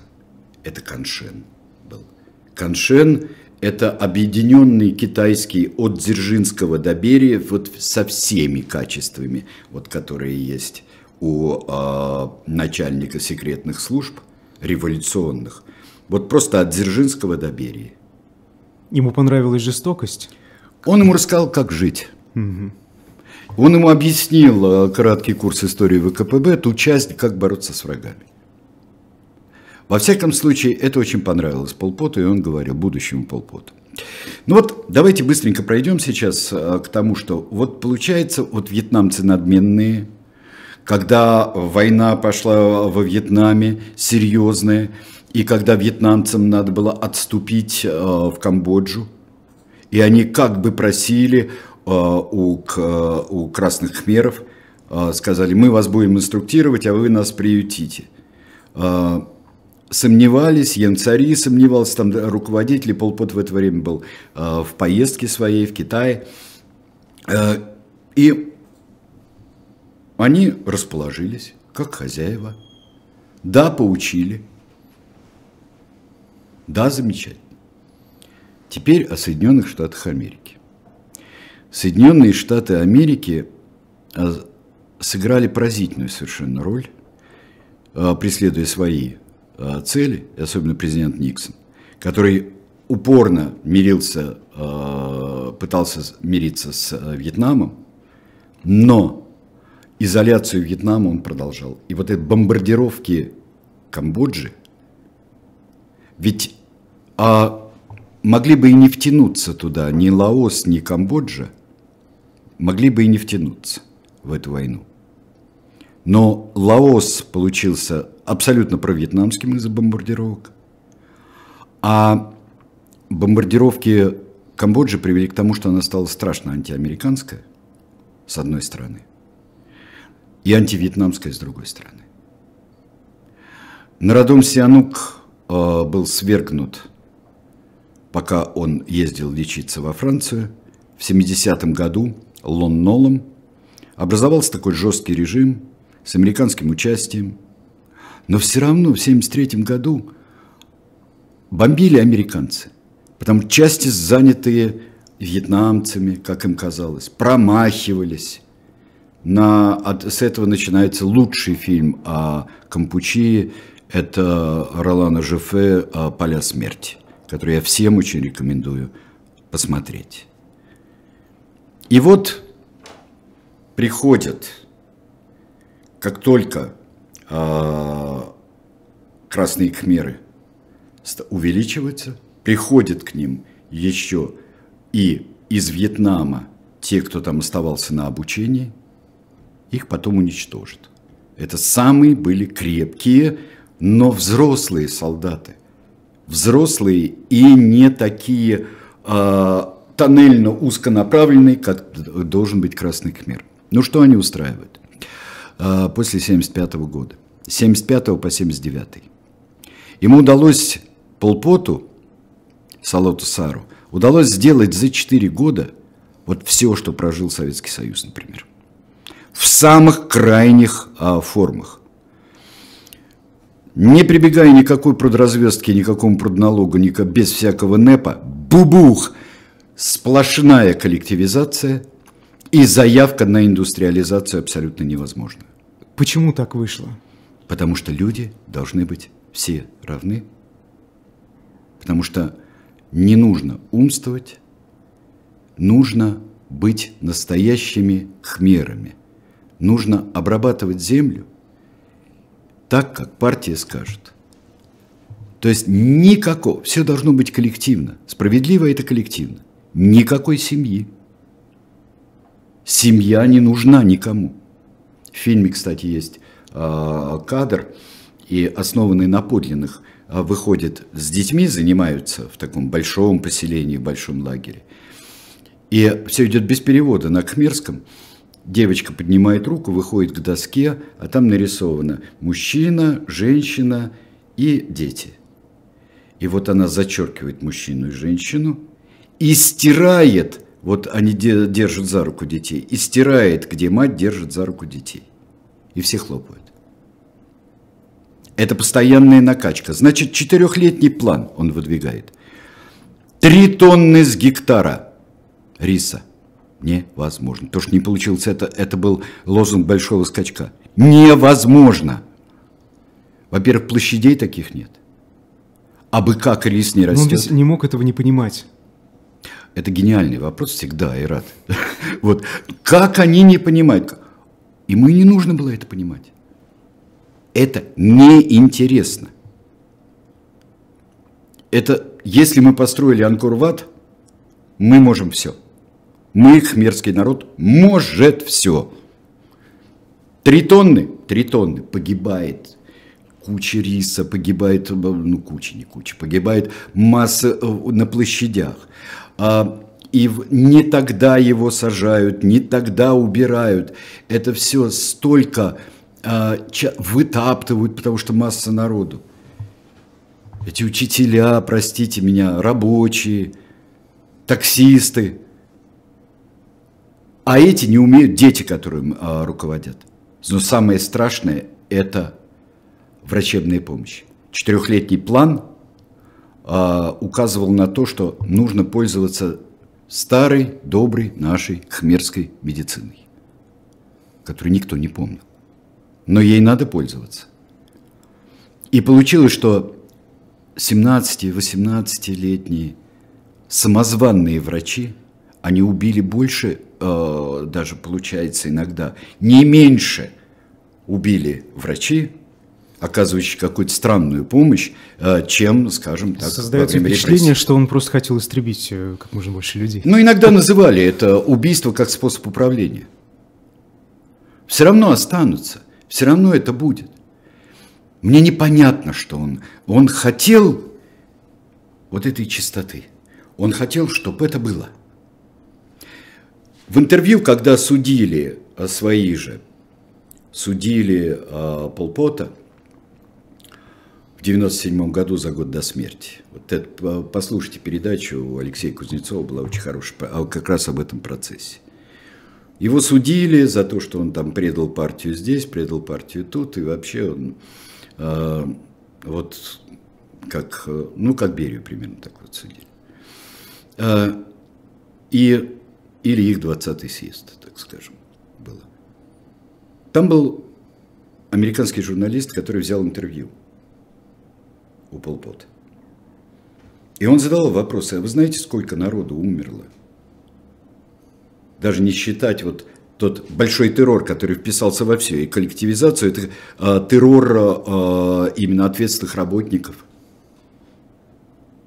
Это Каншен был. Каншен – это объединенный китайский от Дзержинского до Берия вот со всеми качествами, вот, которые есть у э, начальника секретных служб революционных, вот просто от Дзержинского до Берии. Ему понравилась жестокость? Он ему рассказал, как жить. Угу. Он ему объяснил э, краткий курс истории ВКПБ, ту часть, как бороться с врагами. Во всяком случае, это очень понравилось Полпоту, и он говорил будущему Полпоту. Ну вот, давайте быстренько пройдем сейчас э, к тому, что вот получается, вот вьетнамцы надменные, когда война пошла во Вьетнаме серьезная, и когда вьетнамцам надо было отступить э, в Камбоджу, и они как бы просили э, у, у красных хмеров, э, сказали, мы вас будем инструктировать, а вы нас приютите. Сомневались, Янцари сомневался, там руководитель, Полпот в это время был в поездке своей в Китае. И они расположились, как хозяева. Да, поучили. Да, замечательно. Теперь о Соединенных Штатах Америки. Соединенные Штаты Америки а, сыграли поразительную совершенно роль, а, преследуя свои а, цели, особенно президент Никсон, который упорно мирился, пытался мириться с Вьетнамом, но изоляцию Вьетнама он продолжал. И вот эти бомбардировки Камбоджи, ведь а могли бы и не втянуться туда, ни Лаос, ни Камбоджа, могли бы и не втянуться в эту войну. Но Лаос получился абсолютно провьетнамским из-за бомбардировок, а бомбардировки Камбоджи привели к тому, что она стала страшно антиамериканская, с одной стороны, и антивьетнамская с другой стороны. Нарадом Сианук э, был свергнут, пока он ездил лечиться во Францию. В 70-м году Лон Нолом образовался такой жесткий режим с американским участием. Но все равно в 73 году бомбили американцы, потому что части, занятые вьетнамцами, как им казалось, промахивались на, от, с этого начинается лучший фильм о Кампучии. Это Ролана Жефе «Поля смерти», который я всем очень рекомендую посмотреть. И вот приходят, как только э, красные кхмеры увеличиваются, приходят к ним еще и из Вьетнама те, кто там оставался на обучении – их потом уничтожат. Это самые были крепкие, но взрослые солдаты. Взрослые и не такие э, тоннельно узконаправленные, как должен быть Красный Кхмер. Ну что они устраивают? Э, после 75 года. 75 по 79. Ему удалось Полпоту, Салоту Сару, удалось сделать за 4 года вот все, что прожил Советский Союз, например. В самых крайних а, формах не прибегая никакой продразвездки, никакому продналогу, никак, без всякого НЭПа, бубух, сплошная коллективизация и заявка на индустриализацию абсолютно невозможна. Почему так вышло? Потому что люди должны быть все равны. Потому что не нужно умствовать, нужно быть настоящими хмерами. Нужно обрабатывать землю так, как партия скажет. То есть никакого, все должно быть коллективно. Справедливо это коллективно. Никакой семьи. Семья не нужна никому. В фильме, кстати, есть э, кадр, и основанный на подлинных, э, выходит с детьми, занимаются в таком большом поселении, в большом лагере. И все идет без перевода на кхмерском. Девочка поднимает руку, выходит к доске, а там нарисовано мужчина, женщина и дети. И вот она зачеркивает мужчину и женщину и стирает, вот они держат за руку детей, и стирает, где мать держит за руку детей. И все хлопают. Это постоянная накачка. Значит, четырехлетний план он выдвигает. Три тонны с гектара риса – невозможно. То, что не получилось, это, это был лозунг большого скачка. Невозможно. Во-первых, площадей таких нет. А бы как рис не растет? Но он не мог этого не понимать. Это гениальный вопрос всегда, и рад. (laughs) Вот как они не понимают? Ему и не нужно было это понимать. Это неинтересно. Это, если мы построили Анкор-Ват, мы можем все. Мы, хмерский народ, может все. Три тонны, три тонны погибает куча риса, погибает, ну куча, не куча, погибает масса э, на площадях. А, и не тогда его сажают, не тогда убирают. Это все столько а, вытаптывают, потому что масса народу. Эти учителя, простите меня, рабочие, таксисты – а эти не умеют дети, которые а, руководят. Но самое страшное – это врачебная помощь. Четырехлетний план а, указывал на то, что нужно пользоваться старой, доброй нашей хмерской медициной, которую никто не помнил. Но ей надо пользоваться. И получилось, что 17-18-летние самозванные врачи, они убили больше э, даже получается иногда, не меньше убили врачи, оказывающие какую-то странную помощь, э, чем, скажем так, Создается впечатление, репрессий. что он просто хотел истребить э, как можно больше людей. Ну, иногда называли это убийство как способ управления. Все равно останутся, все равно это будет. Мне непонятно, что он, он хотел вот этой чистоты. Он хотел, чтобы это было – в интервью, когда судили а, свои же, судили э, Полпота в 97 году за год до смерти. Вот это, послушайте передачу у Алексея Кузнецова, была очень хорошая, а как раз об этом процессе. Его судили за то, что он там предал партию здесь, предал партию тут, и вообще он э, вот как, ну, как Берию примерно так вот судили. Э, и или их 20-й съезд, так скажем, было. Там был американский журналист, который взял интервью у Полпота. И он задал вопросы, а вы знаете, сколько народу умерло? Даже не считать вот тот большой террор, который вписался во все, и коллективизацию, это э, террор э, именно ответственных работников,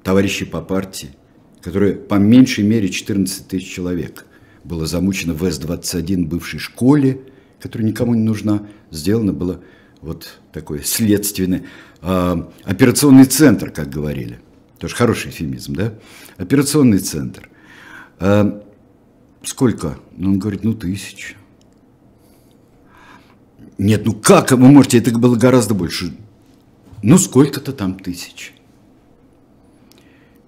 товарищей по партии – которые по меньшей мере 14 тысяч человек было замучено в С-21 бывшей школе, которая никому не нужна. Сделано было вот такой следственный э, операционный центр, как говорили. тоже хороший эфемизм, да? Операционный центр. А, сколько? Ну, он говорит, ну, тысяча. Нет, ну как вы можете, это было гораздо больше. Ну, сколько-то там тысяч.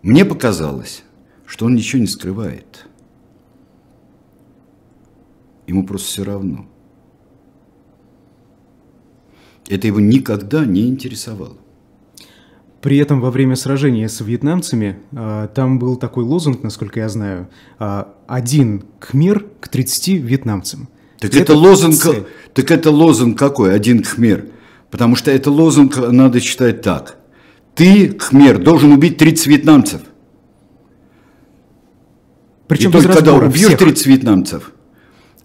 Мне показалось, что он ничего не скрывает. Ему просто все равно. Это его никогда не интересовало. При этом во время сражения с вьетнамцами а, там был такой лозунг, насколько я знаю, а, один кхмер к 30 вьетнамцам. Так это, это лозунг, цель. так это лозунг какой? Один кхмер. Потому что это лозунг надо читать так. Ты, кхмер, должен убить 30 вьетнамцев. Причем И только когда убьешь всех. 30 вьетнамцев,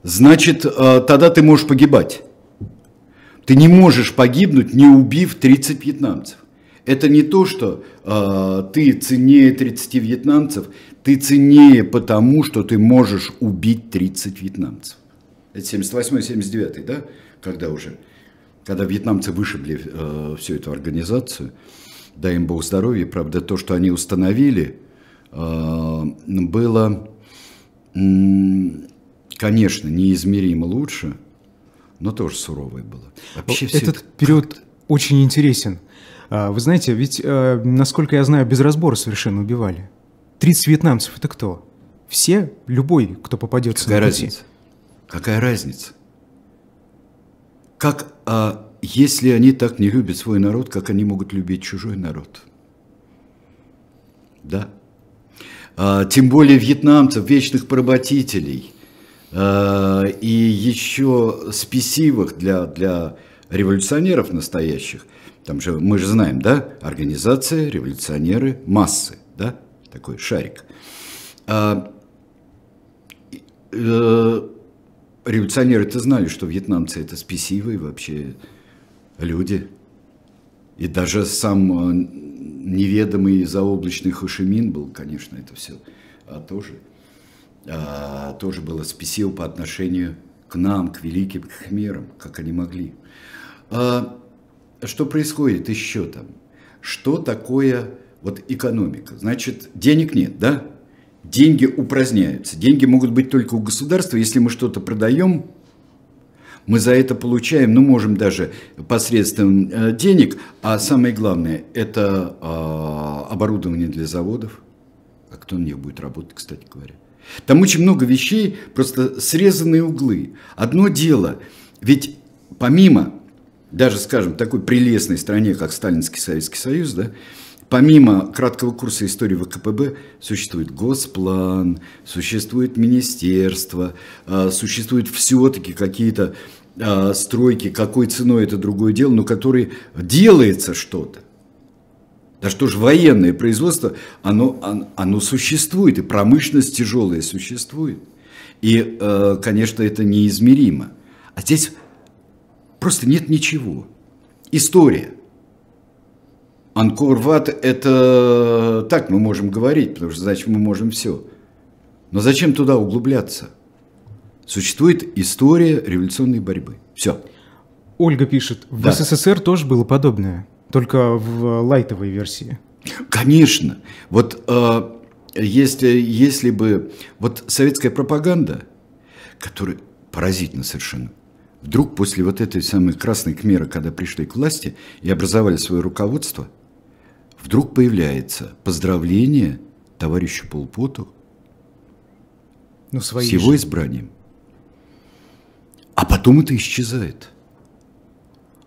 значит, э, тогда ты можешь погибать. Ты не можешь погибнуть, не убив 30 вьетнамцев. Это не то, что э, ты ценнее 30 вьетнамцев, ты ценнее потому, что ты можешь убить 30 вьетнамцев. Это 78-79, да? Когда уже, когда вьетнамцы вышибли э, всю эту организацию, дай им Бог здоровья, правда, то, что они установили, было, э, конечно, неизмеримо лучше, но тоже суровое было. Вообще Этот это период очень интересен. А, вы знаете, ведь, э, насколько я знаю, без разбора совершенно убивали. 30 вьетнамцев – это кто? Все? Любой, кто попадется Какая на пути. разница? Какая разница? Как, а, если они так не любят свой народ, как они могут любить чужой народ? Да. А, тем более вьетнамцев, вечных поработителей а, и еще спесивых для, для революционеров настоящих. Там же, мы же знаем, да, организация, революционеры, массы, да, такой шарик. А, э, революционеры-то знали, что вьетнамцы это спесивые вообще люди. И даже сам э, неведомый заоблачный Хошимин был, конечно, это все а, тоже, а, тоже было спесиво по отношению к нам, к великим хмерам, как они могли. А, что происходит еще там? Что такое вот экономика? Значит, денег нет, да? деньги упраздняются. Деньги могут быть только у государства. Если мы что-то продаем, мы за это получаем, ну, можем даже посредством э, денег, а самое главное, это э, оборудование для заводов. А кто на них будет работать, кстати говоря? Там очень много вещей, просто срезанные углы. Одно дело, ведь помимо, даже, скажем, такой прелестной стране, как Сталинский Советский Союз, да, Помимо краткого курса истории ВКПБ существует госплан, существует министерство, а, существуют все-таки какие-то а, стройки, какой ценой это другое дело, но которые делается что-то. Да что ж, военное производство, оно, оно существует, и промышленность тяжелая существует. И, а, конечно, это неизмеримо. А здесь просто нет ничего. История – Анкор-Ват – это так мы можем говорить, потому что значит мы можем все. Но зачем туда углубляться? Существует история революционной борьбы. Все. Ольга пишет, в да. СССР тоже было подобное, только в лайтовой версии. Конечно. Вот э, если, если бы... Вот советская пропаганда, которая поразительно совершенно, вдруг после вот этой самой красной кмеры, когда пришли к власти и образовали свое руководство – вдруг появляется поздравление товарищу Полпоту ну, с его же. избранием. А потом это исчезает.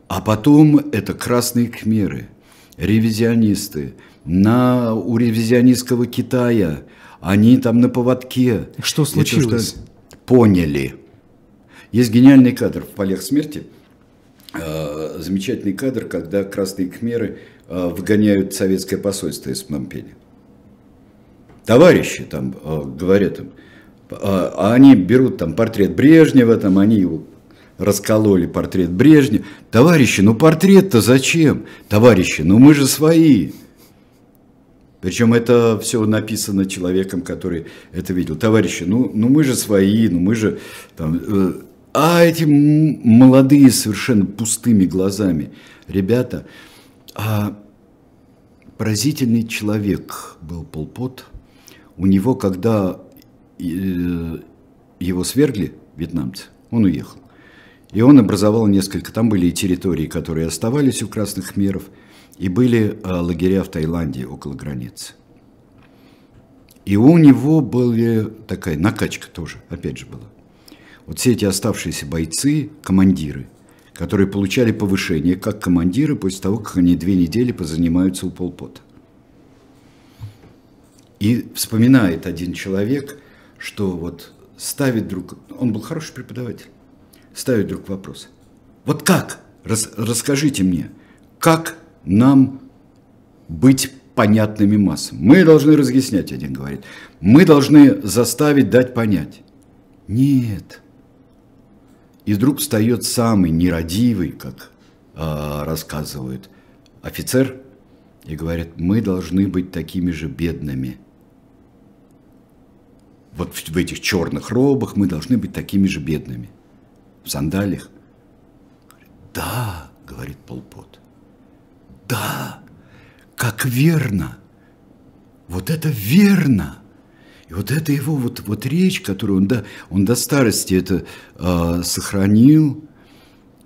А потом это красные кхмеры, ревизионисты, на, у ревизионистского Китая, они там на поводке. Что случилось? Это, что поняли. Есть гениальный кадр в «Полях смерти», э, замечательный кадр, когда красные кхмеры – Э, выгоняют советское посольство из Пномпеня. Товарищи там э, говорят им, а они берут там портрет Брежнева, там они его раскололи портрет Брежнева. Товарищи, ну портрет-то зачем? Товарищи, ну мы же свои. Причем это все написано человеком, который это видел. Товарищи, ну, ну мы же свои, ну мы же там... Э, а эти молодые совершенно пустыми глазами ребята, а, поразительный человек был Полпот. У него, когда его свергли, вьетнамцы, он уехал. И он образовал несколько, там были и территории, которые оставались у красных хмеров, и были э, лагеря в Таиланде около границы. И у него была такая накачка тоже, опять же была. Вот все эти оставшиеся бойцы, командиры, которые получали повышение как командиры после того, как они две недели позанимаются у полпота. И вспоминает один человек, что вот ставит друг, он был хороший преподаватель, ставит друг вопрос. Вот как, Рас, расскажите мне, как нам быть понятными массам? Мы должны разъяснять, один говорит. Мы должны заставить дать понять. Нет. И вдруг встает самый нерадивый, как э, рассказывают офицер, и говорит, мы должны быть такими же бедными. Вот в, этих черных робах мы должны быть такими же бедными. В сандалиях. Да, говорит Полпот. Да, как верно. Вот это верно. И вот это его вот, вот речь, которую он до, он до старости это э, сохранил,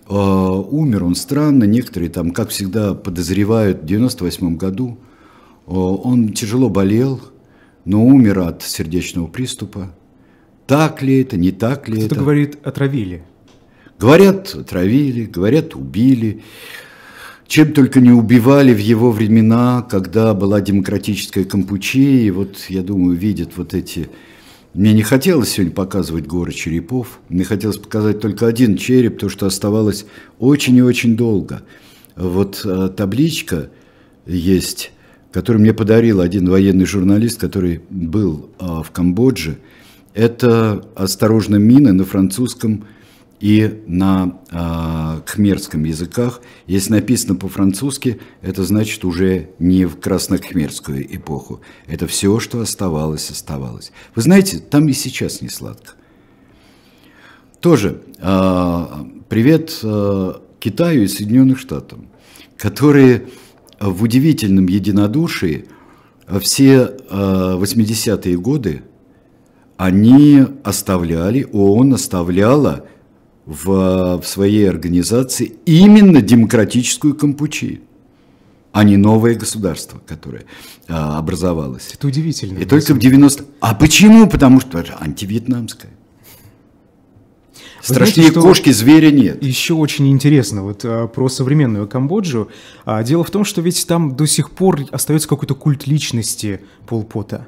э, умер он странно, некоторые там, как всегда, подозревают, в 98 году э, он тяжело болел, но умер от сердечного приступа. Так ли это, не так ли Кто-то это? Кто-то говорит, отравили. Говорят, отравили, говорят, убили. Чем только не убивали в его времена, когда была демократическая Кампучия, и вот, я думаю, видят вот эти... Мне не хотелось сегодня показывать горы черепов, мне хотелось показать только один череп, то, что оставалось очень и очень долго. Вот а, табличка есть, которую мне подарил один военный журналист, который был а, в Камбодже. Это «Осторожно, мины» на французском и на э, кхмерском языках. Если написано по-французски, это значит уже не в краснокхмерскую эпоху. Это все, что оставалось, оставалось. Вы знаете, там и сейчас не сладко. Тоже э, привет э, Китаю и Соединенным Штатам, которые в удивительном единодушии все э, 80-е годы они оставляли, ООН оставляла в, в своей организации именно демократическую Кампучи, а не новое государство, которое а, образовалось. Это удивительно. И только в 90... А почему? Потому что это антивьетнамское. Страшнее знаете, кошки, зверя нет. Еще очень интересно вот а, про современную Камбоджу. А, дело в том, что ведь там до сих пор остается какой-то культ личности Полпота.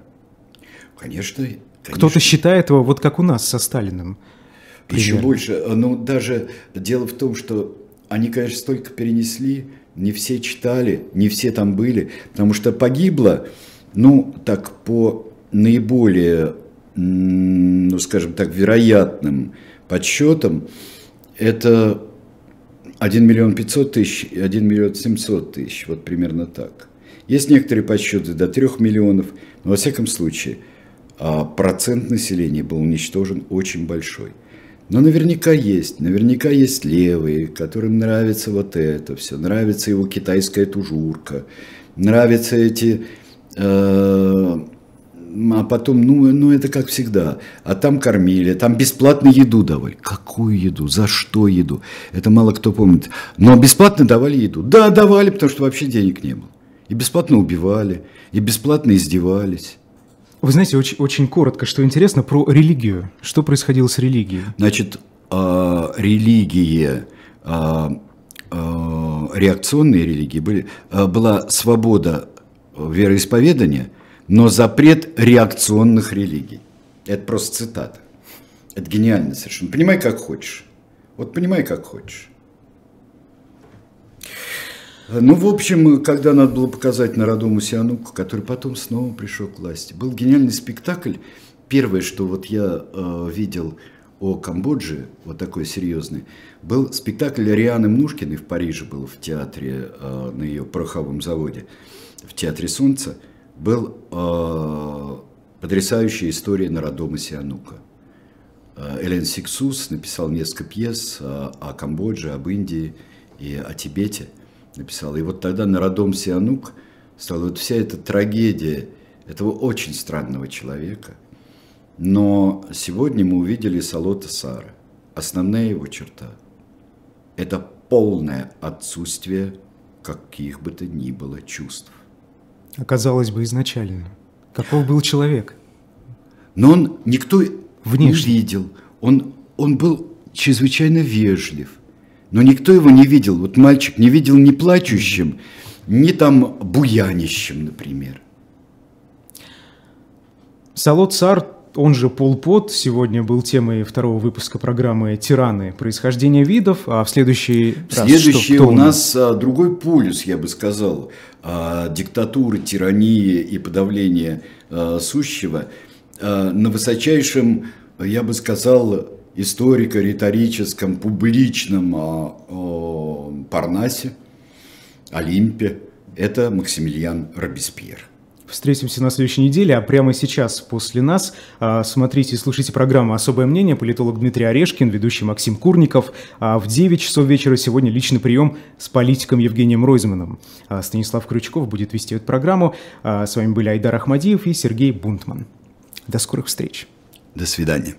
Конечно. конечно. Кто-то считает его вот как у нас со Сталиным. Примерно. Еще больше. Ну, даже дело в том, что они, конечно, столько перенесли, не все читали, не все там были, потому что погибло, ну, так, по наиболее, ну, скажем так, вероятным подсчетам, это 1 миллион 500 тысяч и 1 миллион 700 тысяч, вот примерно так. Есть некоторые подсчеты до 3 миллионов, но во всяком случае а, процент населения был уничтожен очень большой. Но наверняка есть, наверняка есть левые, которым нравится вот это все, нравится его китайская тужурка, нравятся эти... Э, а потом, ну, ну это как всегда. А там кормили, там бесплатно еду давали. Какую еду? За что еду? Это мало кто помнит. Но бесплатно давали еду. Да, давали, потому что вообще денег не было. И бесплатно убивали, и бесплатно издевались. Вы знаете, очень, очень коротко, что интересно, про религию. Что происходило с религией? Значит, э, религия, э, э, реакционные религии, были, э, была свобода вероисповедания, но запрет реакционных религий. Это просто цитата. Это гениально совершенно. Понимай, как хочешь. Вот понимай, как хочешь. Ну, в общем, когда надо было показать Народому Сиануку, который потом снова пришел к власти, был гениальный спектакль. Первое, что вот я э, видел о Камбодже, вот такой серьезный, был спектакль Рианы Мнушкиной в Париже, был в театре, э, на ее пороховом заводе, в Театре Солнца, был э, потрясающая история Народома Сианука. Э, Элен Сиксус написал несколько пьес о, о Камбодже, об Индии и о Тибете – написал. И вот тогда Народом Сианук стала вот вся эта трагедия этого очень странного человека. Но сегодня мы увидели Салота Сара. Основная его черта – это полное отсутствие каких бы то ни было чувств. Оказалось бы изначально. Каков был человек? Но он никто Внешне. не видел. Он, он был чрезвычайно вежлив. Но никто его не видел. Вот мальчик не видел ни плачущим, ни там буянищем, например. Салот Сар, он же Пол Пот, сегодня был темой второго выпуска программы «Тираны. Происхождение видов», а в следующий раз Следующий что, у нас а, другой полюс, я бы сказал, а, диктатуры, тирании и подавления а, сущего на высочайшем, я бы сказал, историко-риторическом, публичном Парнасе, Олимпе, это Максимилиан Робеспьер. Встретимся на следующей неделе, а прямо сейчас, после нас, а, смотрите и слушайте программу «Особое мнение». Политолог Дмитрий Орешкин, ведущий Максим Курников. А в 9 часов вечера сегодня личный прием с политиком Евгением Ройзманом. А Станислав Крючков будет вести эту программу. С вами были Айдар Ахмадиев и Сергей Бунтман. До скорых встреч. До свидания.